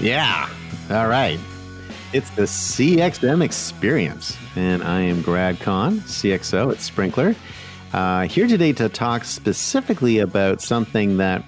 Yeah. All right. It's the CXM experience. And I am Grad Conn, CXO at Sprinklr, Uh, here today to talk specifically about something that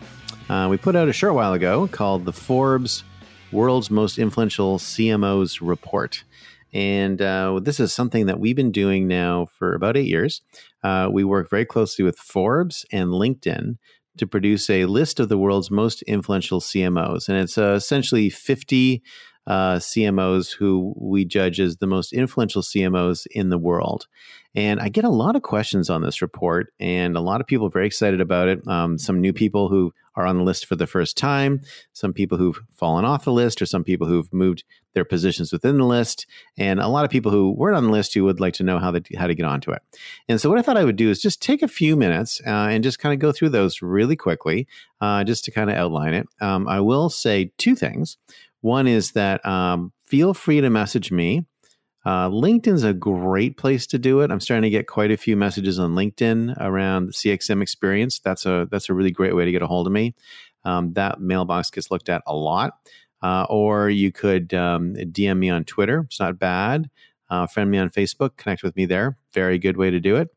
uh, we put out a short while ago called the Forbes World's Most Influential CMOs Report. And uh, this is something that we've been doing now for about eight years. Uh, we work very closely with Forbes and LinkedIn to produce a list of the world's most influential CMOs. And it's uh, essentially 50 uh, CMOs who we judge as the most influential CMOs in the world. And I get a lot of questions on this report, and a lot of people are very excited about it. Um, some new people who are on the list for the first time, some people who've fallen off the list, or some people who've moved their positions within the list, and a lot of people who weren't on the list who would like to know how, they how to get onto it. And so, what I thought I would do is just take a few minutes uh, and just kind of go through those really quickly, uh, just to kind of outline it. Um, I will say two things. One is that um, feel free to message me. Uh, LinkedIn's a great place to do it. I'm starting to get quite a few messages on LinkedIn around the CXM experience. That's a that's a really great way to get a hold of me. Um, that mailbox gets looked at a lot. Uh, or you could um, DM me on Twitter. It's not bad. Uh, friend me on Facebook. Connect with me there. Very good way to do it.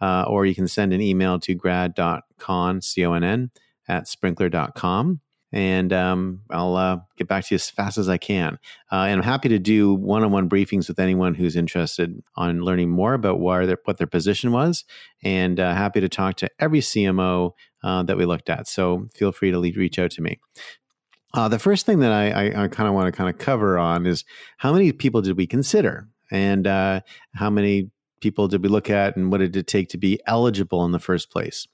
Uh, or you can send an email to grad.conn, C-O-N-N, at sprinklr.com and um, I'll uh, get back to you as fast as I can. Uh, and I'm happy to do one-on-one briefings with anyone who's interested on learning more about their, what their position was, and uh, happy to talk to every CMO uh, that we looked at. So feel free to lead, reach out to me. Uh, the first thing that I, I, I kind of want to kind of cover on is how many people did we consider, and uh, how many people did we look at and what did it take to be eligible in the first place?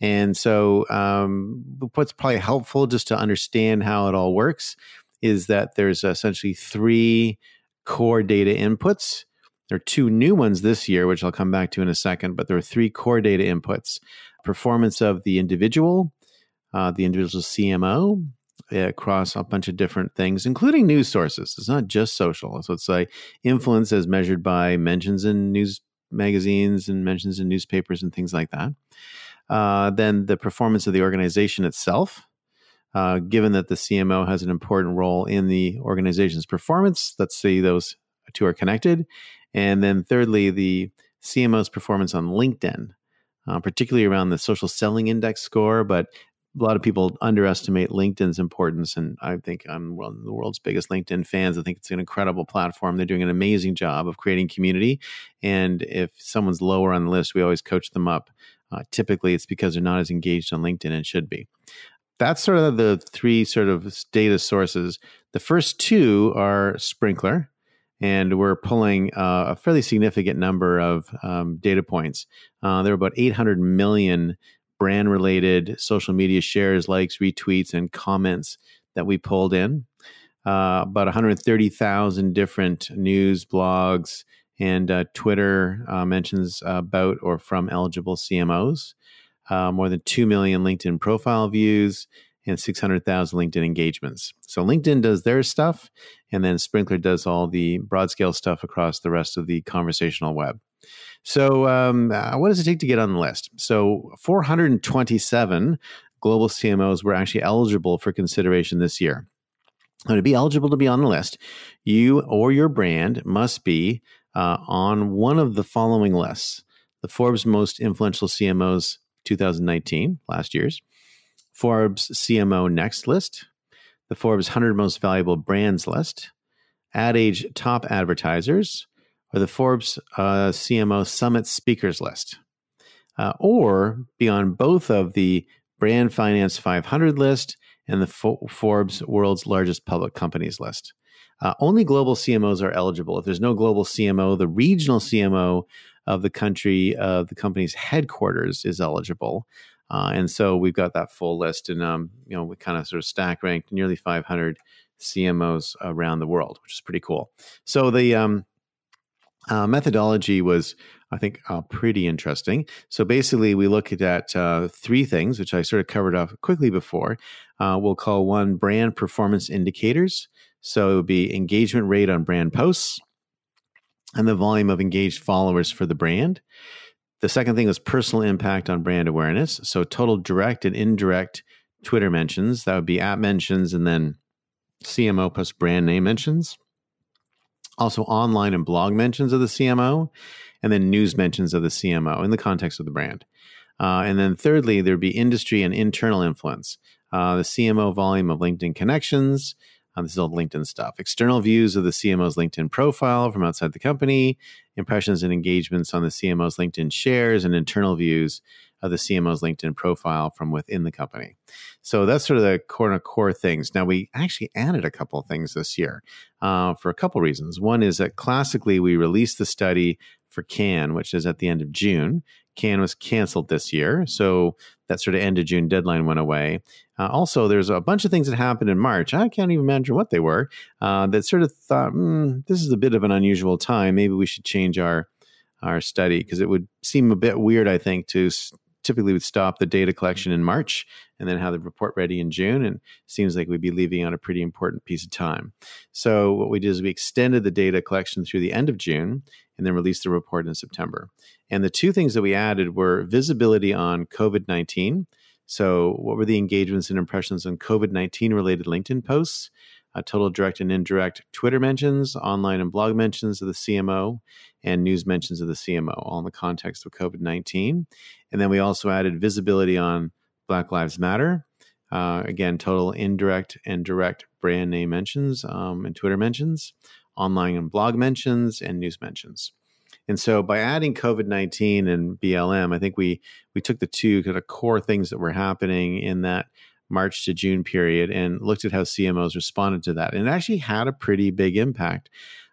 And so, um, what's probably helpful just to understand how it all works is that there's essentially three core data inputs. There are two new ones this year, which I'll come back to in a second, but there are three core data inputs performance of the individual, uh, the individual CMO, across a bunch of different things, including news sources. It's not just social. So it's like influence as measured by mentions in news magazines and mentions in newspapers and things like that. Uh, then the performance of the organization itself, uh, given that the CMO has an important role in the organization's performance. Let's see those two are connected. And then thirdly, the CMO's performance on LinkedIn, uh, particularly around the social selling index score, but a lot of people underestimate LinkedIn's importance, and I think I'm one of the world's biggest LinkedIn fans. I think it's an incredible platform. They're doing an amazing job of creating community, and if someone's lower on the list, we always coach them up. Uh, typically, it's because they're not as engaged on LinkedIn and should be. That's sort of the three sort of data sources. The first two are Sprinklr, and we're pulling uh, a fairly significant number of um, data points. Uh, there are about 800 million brand related social media shares, likes, retweets, and comments that we pulled in. Uh, about 130,000 different news, blogs, and uh, Twitter uh, mentions about or from eligible CMOs. Uh, more than 2 million LinkedIn profile views and 600,000 LinkedIn engagements. So LinkedIn does their stuff, and then Sprinklr does all the broad scale stuff across the rest of the conversational web. So, um, uh, what does it take to get on the list? So, 427 global CMOs were actually eligible for consideration this year. Now, to be eligible to be on the list, you or your brand must be uh, on one of the following lists. The Forbes Most Influential CMOs 2019, last year's, Forbes CMO Next list, the Forbes 100 Most Valuable Brands list, Ad Age Top Advertisers, or the Forbes uh, CMO Summit Speakers list, uh, or be on both of the Brand Finance 500 list and the Fo- Forbes World's Largest Public Companies list. Uh, only global CMOs are eligible. If there's no global CMO, the regional CMO of the country of the company's headquarters is eligible. Uh, and so we've got that full list, and um, you know we kind of sort of stack ranked nearly 500 CMOs around the world, which is pretty cool. So the um, uh, methodology was, I think, uh, pretty interesting. So basically, we looked at uh, three things, which I sort of covered off quickly before. Uh, we'll call one brand performance indicators. So it would be engagement rate on brand posts and the volume of engaged followers for the brand. The second thing was personal impact on brand awareness. So total direct and indirect Twitter mentions. That would be app mentions and then CMO plus brand name mentions, also online and blog mentions of the CMO, and then news mentions of the CMO in the context of the brand. Uh, and then thirdly, there'd be industry and internal influence. Uh, the CMO volume of LinkedIn connections. Uh, this is all LinkedIn stuff. External views of the CMO's LinkedIn profile from outside the company, impressions and engagements on the CMO's LinkedIn shares, and internal views of the CMO's LinkedIn profile from within the company. So that's sort of the core core things. Now we actually added a couple of things this year uh, for a couple of reasons. One is that classically we released the study for Cannes, which is at the end of June. Cannes was canceled this year, so that sort of end of June deadline went away. Uh, also, there's a bunch of things that happened in March. I can't even imagine what they were. Uh, that sort of thought, mm, this is a bit of an unusual time. Maybe we should change our our study because it would seem a bit weird, I think, to typically would stop the data collection in March and then have the report ready in June. And seems like we'd be leaving on a pretty important piece of time. So what we did is we extended the data collection through the end of June and then released the report in September. And the two things that we added were visibility on COVID 19. So, what were the engagements and impressions on COVID 19 related LinkedIn posts? Uh, total direct and indirect Twitter mentions, online and blog mentions of the CMO, and news mentions of the CMO, all in the context of COVID 19. And then we also added visibility on Black Lives Matter. Uh, again, total indirect and direct brand name mentions um, and Twitter mentions, online and blog mentions, and news mentions. And so by adding COVID 19 and BLM, I think we, we took the two kind of core things that were happening in that March to June period and looked at how CMOs responded to that. And it actually had a pretty big impact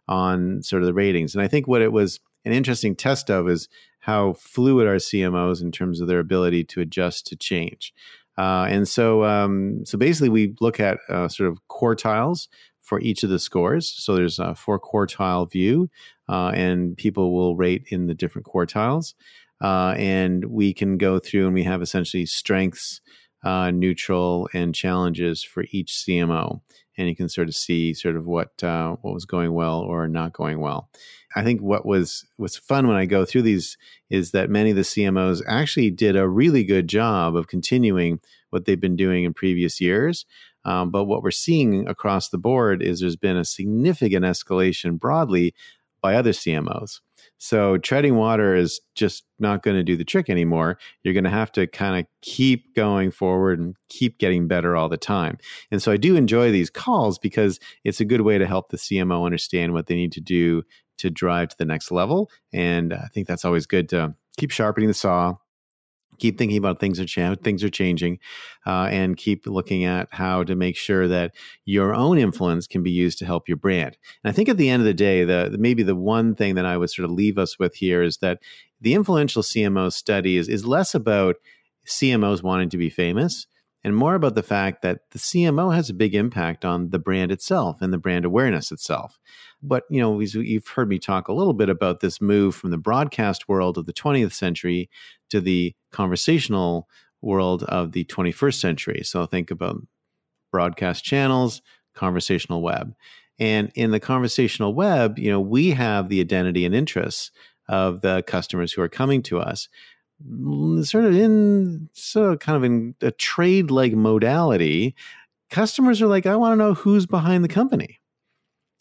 on sort of the ratings. And I think what it was an interesting test of is how fluid are CMOs in terms of their ability to adjust to change. Uh, and so, um, so basically, we look at uh, sort of quartiles for each of the scores. So there's a four quartile view, uh, and people will rate in the different quartiles. Uh, and we can go through and we have essentially strengths, uh, neutral, and challenges for each CMO, and you can sort of see sort of what uh, what was going well or not going well. I think what was what's fun when I go through these is that many of the CMOs actually did a really good job of continuing what they've been doing in previous years. Um, but what we're seeing across the board is there's been a significant escalation broadly by other CMOs. So treading water is just not going to do the trick anymore. You're going to have to kind of keep going forward and keep getting better all the time. And so I do enjoy these calls because it's a good way to help the CMO understand what they need to do to drive to the next level. And I think that's always good to keep sharpening the saw, keep thinking about things are cha- things are changing, uh, and keep looking at how to make sure that your own influence can be used to help your brand. And I think at the end of the day, the maybe the one thing that I would sort of leave us with here is that the influential CMO study is is less about CMOs wanting to be famous and more about the fact that the CMO has a big impact on the brand itself and the brand awareness itself. But, you know, you've heard me talk a little bit about this move from the broadcast world of the 20th century to the conversational world of the 21st century. So think about broadcast channels, conversational web. And in the conversational web, you know, we have the identity and interests of the customers who are coming to us sort of in so kind of in a trade like modality, customers are like, I want to know who's behind the company.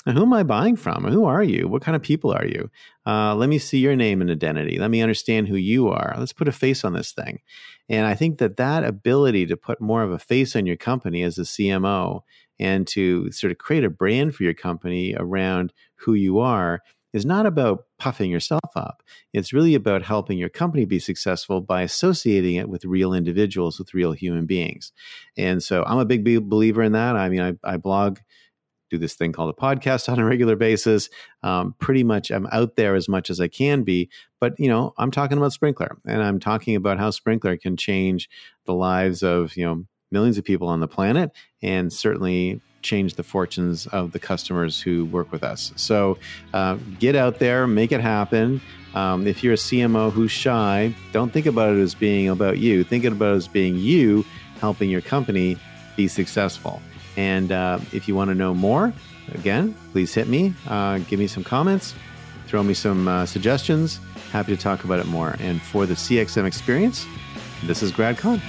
Who am I buying from? Who are you? What kind of people are you? Uh, let me see your name and identity. Let me understand who you are. Let's put a face on this thing. And I think that that ability to put more of a face on your company as a CMO and to sort of create a brand for your company around who you are is not about puffing yourself up. It's really about helping your company be successful by associating it with real individuals, with real human beings. And so I'm a big believer in that. I mean, I, I blog, do this thing called a podcast on a regular basis. Um, pretty much I'm out there as much as I can be. But, you know, I'm talking about Sprinklr and I'm talking about how Sprinklr can change the lives of, you know, millions of people on the planet and certainly change the fortunes of the customers who work with us. So uh, get out there, make it happen. Um, if you're a CMO who's shy, don't think about it as being about you. Think about it as being you helping your company be successful. And uh, if you want to know more, again, please hit me, uh, give me some comments, throw me some uh, suggestions. Happy to talk about it more. And for the CXM experience, this is Grad Conn.